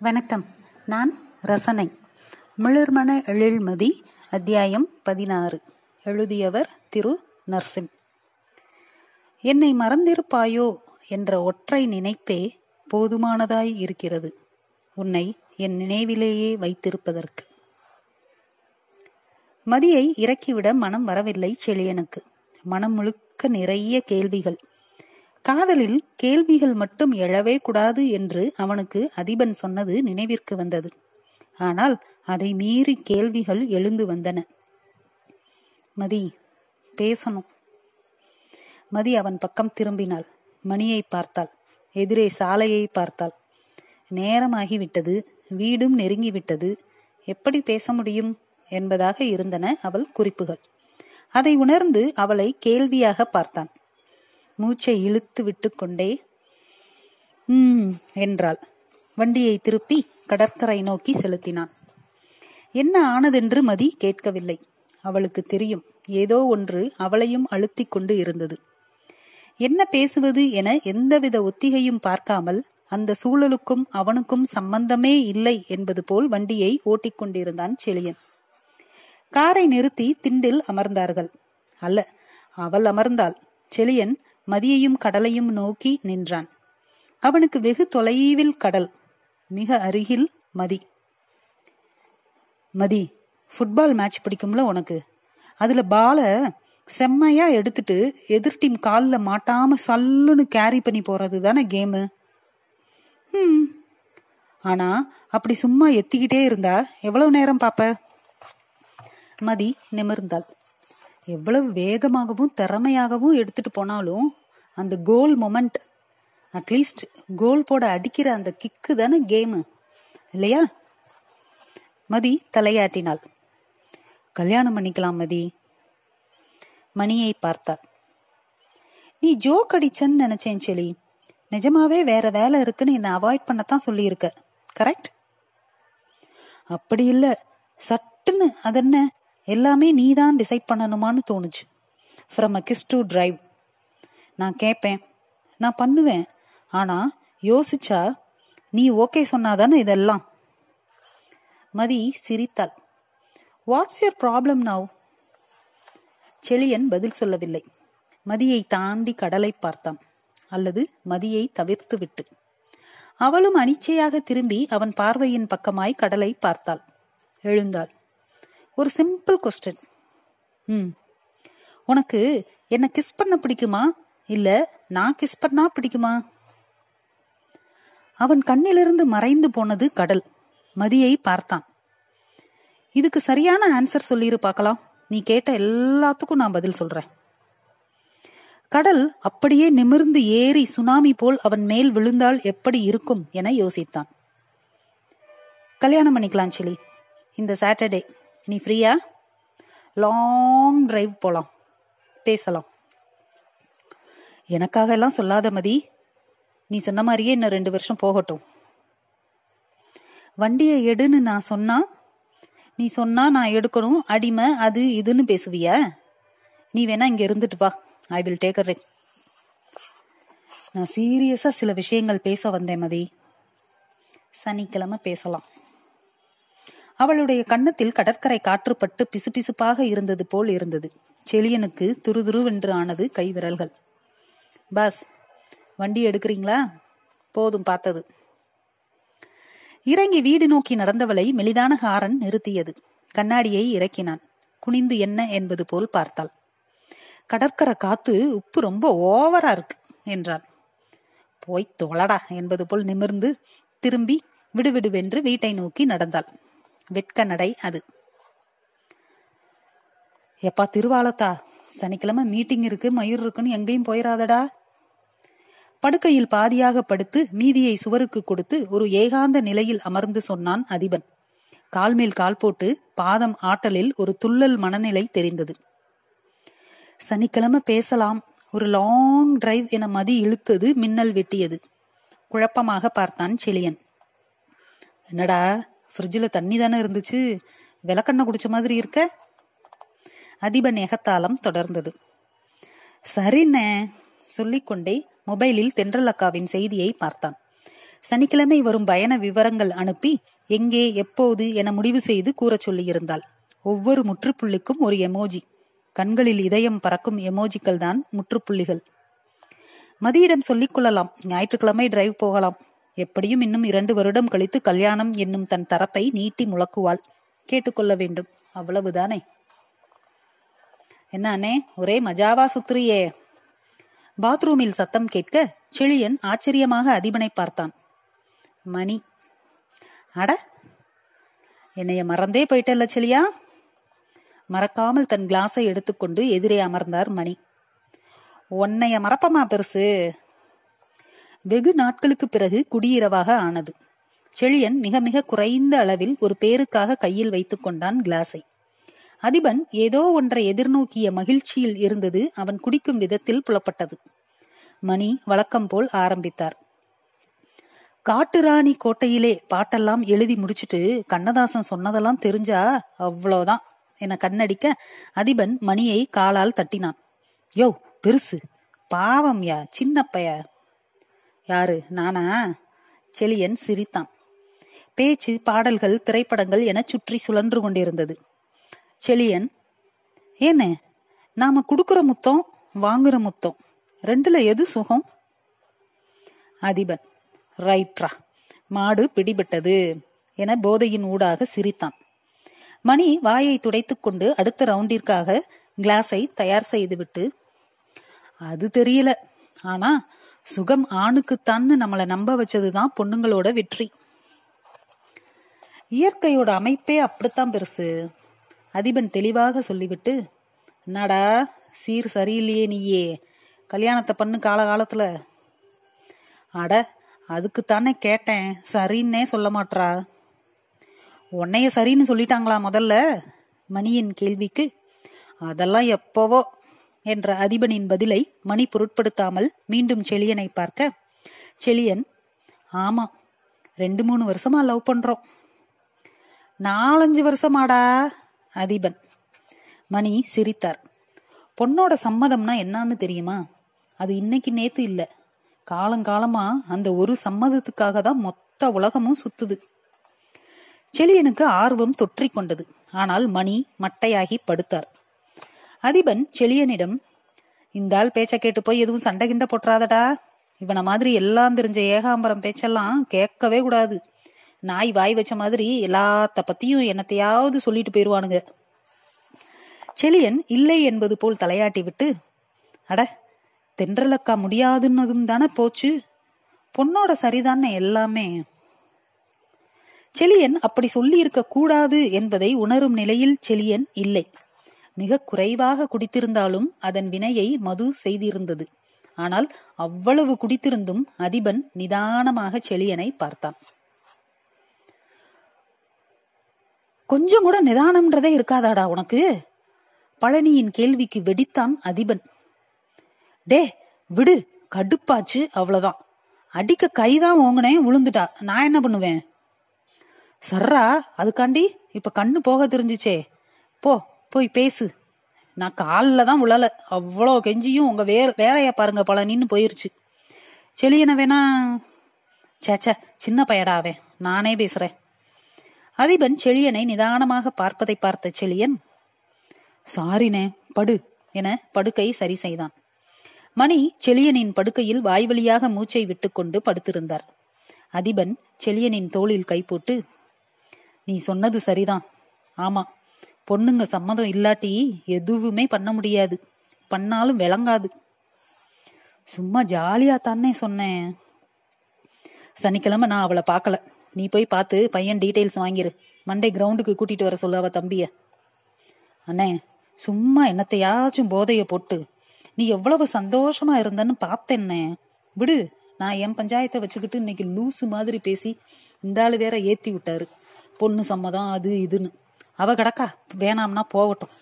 வணக்கம். நான் ரசனை. மிளர்மண எழில்மதி அத்தியாயம் பதினாறு. எழுதியவர் திரு. நர்சிம். என்னை மறந்திருப்பாயோ என்ற ஒற்றை நினைப்பே போதுமானதாய் இருக்கிறது. உன்னை என் நினைவிலேயே வைத்திருப்பதற்கு. மதியை இறக்கிவிட மனம் வரவில்லை செழியனுக்கு. மனம் முழுக்க நிறைய கேள்விகள். காதலில் கேள்விகள் மட்டும் எழவே கூடாது என்று அவனுக்கு அதிபன் சொன்னது நினைவிற்கு வந்தது. ஆனால் அதை மீறி கேள்விகள் எழுந்து வந்தன. மதி பேசணும். மதி அவன் பக்கம் திரும்பினாள். மணியை பார்த்தாள். எதிரே சாலையை பார்த்தாள். நேரமாகிவிட்டது. வீடும் நெருங்கிவிட்டது. எப்படி பேச முடியும் என்பதாக இருந்தன அவள் குறிப்புகள். அதை உணர்ந்து அவளை கேள்வியாக பார்த்தான். மூச்சை இழுத்து விட்டுக்கொண்டே உம் என்றாள். வண்டியை திருப்பி கடற்கரை நோக்கி செலுத்தினான். என்ன ஆனதென்று மதி கேட்கவில்லை. அவளுக்கு தெரியும். ஏதோ ஒன்று அவளையும் அழுத்திக் கொண்டு இருந்தது. என்ன பேசுவது என எந்தவித ஒத்திகையும் பார்க்காமல் அந்த சூழலுக்கும் அவனுக்கும் சம்பந்தமே இல்லை என்பது போல் வண்டியை ஓட்டிக்கொண்டிருந்தான் செழியன். காரை நிறுத்தி திண்டில் அமர்ந்தார்கள். அல்ல அவள் அமர்ந்தாள். செழியன் மதியையும் கடலையும் நோக்கி நின்றான். அவனுக்கு வெகு தொலைவில் கடல் மிக அருகில் மதி. மதி ஃபுட்பால் மேட்ச் பிடிக்கும்ல உனக்கு? அதுல பால செம்மையா எடுத்துட்டு எதிர் டீம் காலில் மாட்டாம சல்லுன்னு கேரி பண்ணி போறது தானே கேமு ம் ஆனா அப்படி சும்மா எத்திக்கிட்டே இருந்தா எவ்வளவு நேரம் பாப்ப? மதி நிமிர்ந்தாள். எவ்வளவு வேகமாகவும் திறமையாகவும் எடுத்துட்டு போனாலும் அந்த கோல் மொமெண்ட் அட்லீஸ்ட் கோல் போட அடிக்கிற அந்த கிக்கு தானே கேமு இல்லையா? மதி தலையாட்டினாள். கல்யாணம் பண்ணிக்கலாம் மதி. மணியை பார்த்தாள். நீ ஜோக் அடிச்சன்னு நினைச்சேன் செலி. நிஜமாவே வேற வேலை இருக்குன்னு என்னை அவாய்ட் பண்ணத்தான் சொல்லியிருக்க. கரெக்ட் அப்படி இல்ல. சட்டுன்னு அதென்ன எல்லாமே நீ தான் டிசைட் பண்ணணுமான்னு தோணுச்சு. From a kiss to drive நான் கேட்பேன் நான் பண்ணுவேன். ஆனா யோசிச்சா நீ ஓகே சொன்னாதானே இதெல்லாம்? மதி சிரித்தாள். What's your problem now Chezhiyan பதில் சொல்லவில்லை. மதியை தாண்டி கடலை பார்த்தான். அல்லது மதியை தவிர்த்து விட்டு. அவளும் அனிச்சையாக திரும்பி அவன் பார்வையின் பக்கமாய் கடலை பார்த்தாள். எழுந்தாள். ஒரு சிம்பிள் கொஸ்டின் ம். உனக்கு என்ன கிஸ் பண்ண பிடிக்குமா? இல்ல நான் கிஸ் பண்ணா பிடிக்குமா? அவன் கண்ணிலிருந்து மறைந்து போனது கடல். மதியை பார்த்தான். இதுக்கு சரியான ஆன்சர் சொல்லிரு பார்க்கலாம். நீ கேட்ட எல்லாத்துக்கும் நான் பதில் சொல்றேன். கடல் அப்படியே நிமிர்ந்து ஏறி சுனாமி போல் அவன் மேல் விழுந்தால் எப்படி இருக்கும் என யோசித்தான். கல்யாணம் பண்ணிக்கலாம் செலி. இந்த சாட்டர்டே நீ ஃப்ரீயா? லாங் டிரைவ் போலாம். பேசலாம். எனக்காக எல்லாம் சொல்லாத மதி. நீ சொன்ன மாதிரியே இன்னும் ரெண்டு வருஷம் போகட்டும். வண்டியை எடுன்னு நான் சொன்னா நீ சொன்னா நான் எடுக்கணும் அடிமை அது இதுன்னு பேசுவிய? நீ வேணா இங்க இருந்துட்டு வா. ஐ வில் டேக் அ நான் சீரியஸா சில விஷயங்கள் பேச வந்தேன் மதி. சனிக்கிழமை பேசலாம். அவளுடைய கன்னத்தில் கடற்கரை காற்றுப்பட்டு பிசுபிசுப்பாக இருந்தது போல் இருந்தது. செழியனுக்கு துருதுருவென்று ஆனது கைவிரல்கள். பாஸ் வண்டி எடுக்கிறீங்களா? போதும் பார்த்தது. இறங்கி வீடு நோக்கி நடந்தவளை மெலிதான ஹாரன் நிறுத்தியது. கண்ணாடியை இறக்கினான். குனிந்து என்ன? என்பது போல் பார்த்தாள். கடற்கரை காத்து உப்பு ரொம்ப ஓவரா இருக்கு என்றான். போய் தொழடா என்பது போல் நிமிர்ந்து திரும்பி விடுவிடுவென்று வீட்டை நோக்கி நடந்தாள். வெட்க நடை அது. எப்பா திருவாலத்தா சனிக்கிழமை மீட்டிங் இருக்கு மயூர் இருக்குன்னு எங்கேயும் போயிடாதடா படுக்கையில் பாதியாக படுத்து மீதியை சுவருக்கு கொடுத்து ஒரு ஏகாந்த நிலையில் அமர்ந்து சொன்னான் அதிபன். கால் மேல் கால் போட்டு பாதம் ஆட்டலில் ஒரு துள்ளல் மனநிலை தெரிந்தது. சனிக்கிழமை பேசலாம். ஒரு லாங் டிரைவ் என மதி இழுத்தது மின்னல் வெட்டியது. குழப்பமாக பார்த்தான் செழியன். என்னடா ஃப்ரிட்ஜில் தண்ணி தானே இருந்துச்சு? விளக்கண்ண குடிச்ச மாதிரி இருக்க? அதிபன் எகத்தாளம் தொடர்ந்தது. சரிண்ணே சொல்லிக்கொண்டே மொபைலில் தென்றல் அக்காவின் செய்தியை பார்த்தான். சனிக்கிழமை வரும் பயண விவரங்கள் அனுப்பி எங்கே எப்போது என முடிவு செய்து கூறச் சொல்லியிருந்தாள். ஒவ்வொரு முற்றுப்புள்ளிக்கும் ஒரு எமோஜி கண்களில் இதயம் பறக்கும் எமோஜிக்கள் தான் முற்றுப்புள்ளிகள். மதியிடம் சொல்லிக் கொள்ளலாம். ஞாயிற்றுக்கிழமை டிரைவ் போகலாம். எப்படியும் இன்னும் இரண்டு வருடம் கழித்து கல்யாணம் என்னும் தன் தரப்பை நீட்டி முழக்குவாள். கேட்டுக்கொள்ள வேண்டும். அவ்வளவுதானே? என்ன அண்ணே ஒரே மஜாவா சுத்துறியே பாத்ரூமில் சத்தம் கேட்க செழியன் ஆச்சரியமாக அதிபனை பார்த்தான். மணி. அட! என்னைய மறந்தே போயிட்டல்ல செழியா? மறக்காமல் தன் கிளாஸை எடுத்துக்கொண்டு எதிரே அமர்ந்தார் மணி. உன்னைய மறப்பமா பெருசு? வெகு நாட்களுக்கு பிறகு குடியிரவாக ஆனது. செழியன் மிக மிக குறைந்த அளவில் ஒரு பேருக்காக கையில் வைத்துக் கொண்டான் கிளாஸை. அதிபன் ஏதோ ஒன்றை எதிர்நோக்கிய மகிழ்ச்சியில் இருந்தது அவன் குடிக்கும் விதத்தில் புலப்பட்டது. மணி வழக்கம் போல் ஆரம்பித்தார். காட்டுராணி கோட்டையிலே பாட்டெல்லாம் எழுதி முடிச்சிட்டு கண்ணதாசன் சொன்னதெல்லாம் தெரிஞ்சா அவ்வளோதான் என கண்ணடிக்க அதிபன் மணியை காலால் தட்டினான். யோ பெருசு. பாவம் யா யாரு? நானா? செலியன் சிரித்தான். பேச்சு பாடல்கள் திரைப்படங்கள் என சுற்றி சுழன்று கொண்டிருந்தது. செலியன் ஏனே நாம குடுக்கிற முத்தம் வாங்குற முத்தம் ரெண்டுல எது சுகம்? அதிபன் ரைட்ரா மாடு பிடிபட்டது என போதையின் ஊடாக சிரித்தான். மணி வாயை துடைத்துக் கொண்டு அடுத்த ரவுண்டிற்காக கிளாஸை தயார் செய்துவிட்டு அது தெரியல. ஆனா சுகம் ஆணுக்குத்தான்னு நம்மள நம்ப வச்சதுதான் பொண்ணுங்களோட வெற்றி. இயற்கையோட அமைப்பே அப்படித்தான் பெருசு. அதிபன் தெளிவாக சொல்லிவிட்டு என்னடா சீர் சரியில்லையே நீயே. கல்யாணத்தை பண்ணு காலகாலத்துல. அட அதுக்குத்தானே கேட்டேன். சரின்னே சொல்ல மாட்றா. உன்னைய சரின்னு சொல்லிட்டாங்களா முதல்ல? மணியின் கேள்விக்கு. அதெல்லாம் எப்பவோ என்ற அதிபனின் பதிலை மணி பொருட்படுத்தாமல் மீண்டும் செழியனை பார்க்க செழியன் ஆமா ரெண்டு மூணு வருஷமா லவ் பண்றோம். நாலஞ்சு வருஷமாடா அதிபன். மணி சிரித்தார். பொண்ணோட சம்மதம்னா என்னன்னு தெரியுமா? அது இன்னைக்கு நேத்து இல்ல. காலங்காலமா அந்த ஒரு சம்மதத்துக்காக தான் மொத்த உலகமும் சுத்துது. செழியனுக்கு ஆர்வம் தொற்றிக்கொண்டது. ஆனால் மணி மட்டையாகி படுத்தார். அதிபன் செழியனிடம் இந்த ஆள் பேச்ச கேட்டு போய் எதுவும் சண்டை கிண்ட போட்டுறாதடா. இவனை மாதிரி எல்லாம் தெரிஞ்ச ஏகாம்பரம் பேச்செல்லாம் கேட்கவே கூடாது. நாய் வாய் வச்ச மாதிரி எல்லாத்த பத்தியும் என்னத்தையாவது சொல்லிட்டு போயிருவானுங்க. செழியன் இல்லை என்பது போல் தலையாட்டி விட்டு அட தென்றலக்கா முடியாதுன்னதும் தானே போச்சு. பொண்ணோட சரிதானே எல்லாமே? செலியன் அப்படி சொல்லி இருக்க கூடாது என்பதை உணரும் நிலையில் செழியன் இல்லை. மிக குறைவாக குடித்திருந்தாலும் அதன் வினையை மது செய்திருந்தது. ஆனால் அவ்வளவு குடித்திருந்தும் அதிபன் நிதானமாக செழியனை பார்த்தான். கொஞ்சம் கூட நிதானம்ன்றதே இருக்காதாடா உனக்கு? பழனியின் கேள்விக்கு வெடித்தான் அதிபன். டே விடு கடுப்பாச்சு அவ்வளவுதான். அடிக்க கைதான் ஓங்கினேன் விழுந்துட்டா நான் என்ன பண்ணுவேன்? சர்ரா அதுக்காண்டி இப்ப கண்ணு போக தெரிஞ்சுச்சே. போ போய் பேசு. நான் காலில் தான் விழல. அவ்வளோ கெஞ்சியும். உங்க வே வேலையை பாருங்க பழனின்னு போயிருச்சு. செளியனை வேணா சேச்ச சின்ன பயடாவே நானே பேசுறேன். அதிபன் செளியனை நிதானமாக பார்ப்பதை பார்த்த செழியன் சாரினே படு என படுக்கை சரி செய்தான். மணி செளியனின் படுக்கையில் வாய்வழியாக மூச்சை விட்டுக்கொண்டு படுத்திருந்தார். அதிபன் செளியனின் தோளில் கை போட்டு நீ சொன்னது சரிதான். ஆமா பொண்ணுங்க சம்மதம் இல்லாட்டி எதுவுமே பண்ண முடியாது. பண்ணாலும் விளங்காது. சும்மா ஜாலியா தானே சொன்னேன். சனிக்கிழமை நான் அவளை பார்க்கல. நீ போய் பார்த்து பையன் டீட்டெயில்ஸ் வாங்கிரு. மண்டே கிரவுண்டுக்கு கூட்டிட்டு வர சொல்லு அவ தம்பிய. அண்ணே சும்மா என்னத்தையாச்சும் போதைய போட்டு. நீ எவ்வளவு சந்தோஷமா இருந்தன்னு பார்த்தேன்னே. விடு நான் என் பஞ்சாயத்தை வச்சுக்கிட்டு இன்னைக்கு லூசு மாதிரி பேசி இந்த ஆளு வேற ஏத்தி விட்டாரு. பொண்ணு சம்மதம் அது இதுன்னு. அவ கிடக்கா. வேணாம்னா போகட்டும்.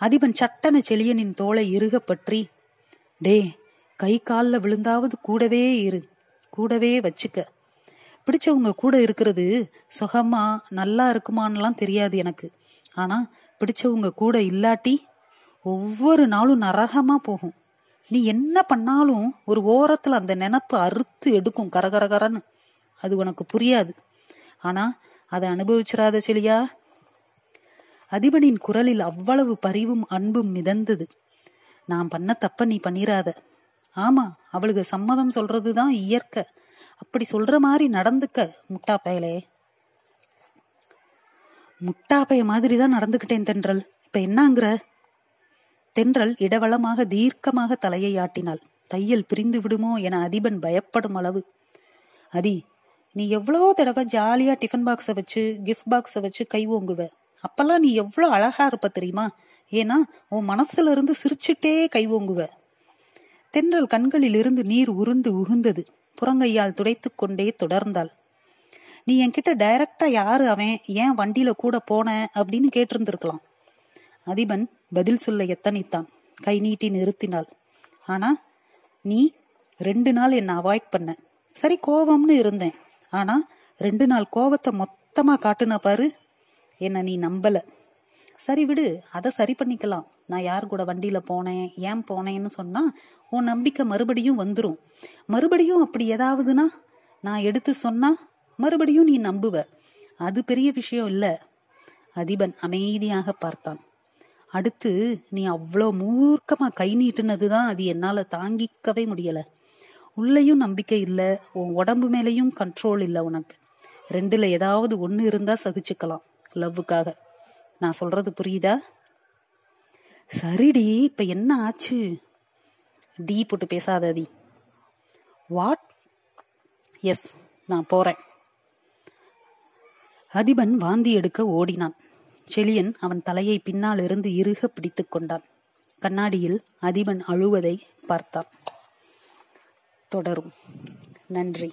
அதிபன் சட்டன செழியனின் தோலை இறுக பற்றி டே கை காலில் விழுந்தாவது கூடவே இரு. கூடவே வச்சுக்க. பிடிச்சவங்க கூட இருக்கிறது சுகமா நல்லா இருக்குமான்லாம் தெரியாது எனக்கு. ஆனா பிடிச்சவங்க கூட இல்லாட்டி ஒவ்வொரு நாளும் நரகமா போகும். நீ என்ன பண்ணாலும் ஒரு ஓரத்துல அந்த நினப்பு அறுத்து எடுக்கும் கரகரகரன்னு. அது உனக்கு புரியாது. ஆனா அதை அனுபவிச்சிடாத செலியா அதிபனின் குரலில் அவ்வளவு பரிவும் அன்பும் மிதந்தது. நான் பண்ண தப்ப நீ பண்ணிராத. ஆமா அவளுக்கு சம்மதம் சொல்றதுதான் இயற்கை. அப்படி சொல்ற மாதிரி நடந்துக்க முட்டா பயலே முட்டாப்பைய மாதிரி தான் நடந்துகிட்டேன் தென்றல். இப்ப என்னங்கிற? தென்றல் இடவளமாக தீர்க்கமாக தலையை ஆட்டினாள். தையல் பிரிந்து விடுமோ என அதிபன் பயப்படும் அளவு. அதி நீ எவ்வளோ தடவை ஜாலியா டிஃபன் பாக்ஸை வச்சு கிஃப்ட் பாக்ஸை வச்சு கை ஓங்குவ? அப்பெல்லாம் நீ எவ்வளோ அழகா இருப்ப தெரியுமா? ஏன்னா உன் மனசுல இருந்து சிரிச்சுட்டே கை ஓங்குவ. தென்றல் கண்களில் இருந்து நீர் உருண்டு உகுந்தது. புறங்கையால் துடைத்து கொண்டே தொடர்ந்தாள். நீ என்கிட்ட டைரக்டா யாரு அவன்? ஏன் வண்டியில கூட போன? அப்படின்னு கேட்டிருந்திருக்கலாம். அதிபன் பதில் சொல்ல எத்தனைத்தான். கை நீட்டி நிறுத்தினாள். ஆனா நீ ரெண்டு நாள் என்ன அவாய்ட் பண்ண. சரி கோவம்னு இருந்தேன். ஆனா ரெண்டு நாள் கோவத்தை மொத்தமா காட்டுன பாரு. என்ன நீ நம்பல. சரி விடு அதை சரி பண்ணிக்கலாம். நான் யார் கூட வண்டியில போனேன் ஏன் போனேன்னு சொன்னா உன் நம்பிக்கை மறுபடியும் வந்துரும். மறுபடியும் அப்படி ஏதாவதுனா? நான் எடுத்து சொன்னா மறுபடியும் நீ நம்புவ. அது பெரிய விஷயம் இல்ல. அதிபன் அமைதியாக பார்த்தான். அடுத்து நீ அவ்வளோ மூர்க்கமா கை நீட்டுனதுதான் அது என்னால தாங்கிக்கவே முடியல. உள்ளேயும் நம்பிக்கை இல்ல உன் உடம்பு மேலேயும் கண்ட்ரோல் இல்ல உனக்கு. ரெண்டுல ஏதாவது ஒன்று இருந்தா சகிச்சுக்கலாம். லவ்வுக்காக. நான் சொல்றது புரியுதா? சரிடி இப்ப என்ன ஆச்சு? டீ போட்டு பேசாத அதி வாட் எஸ் நான் போறேன். அதிபன் வாந்தி எடுக்க ஓடினான். செழியன் அவன் தலையை பின்னால் இருந்து இறுக பிடித்துக் கொண்டான். கண்ணாடியில் அதிபன் அழுவதை பார்த்தான். தொடரும். நன்றி.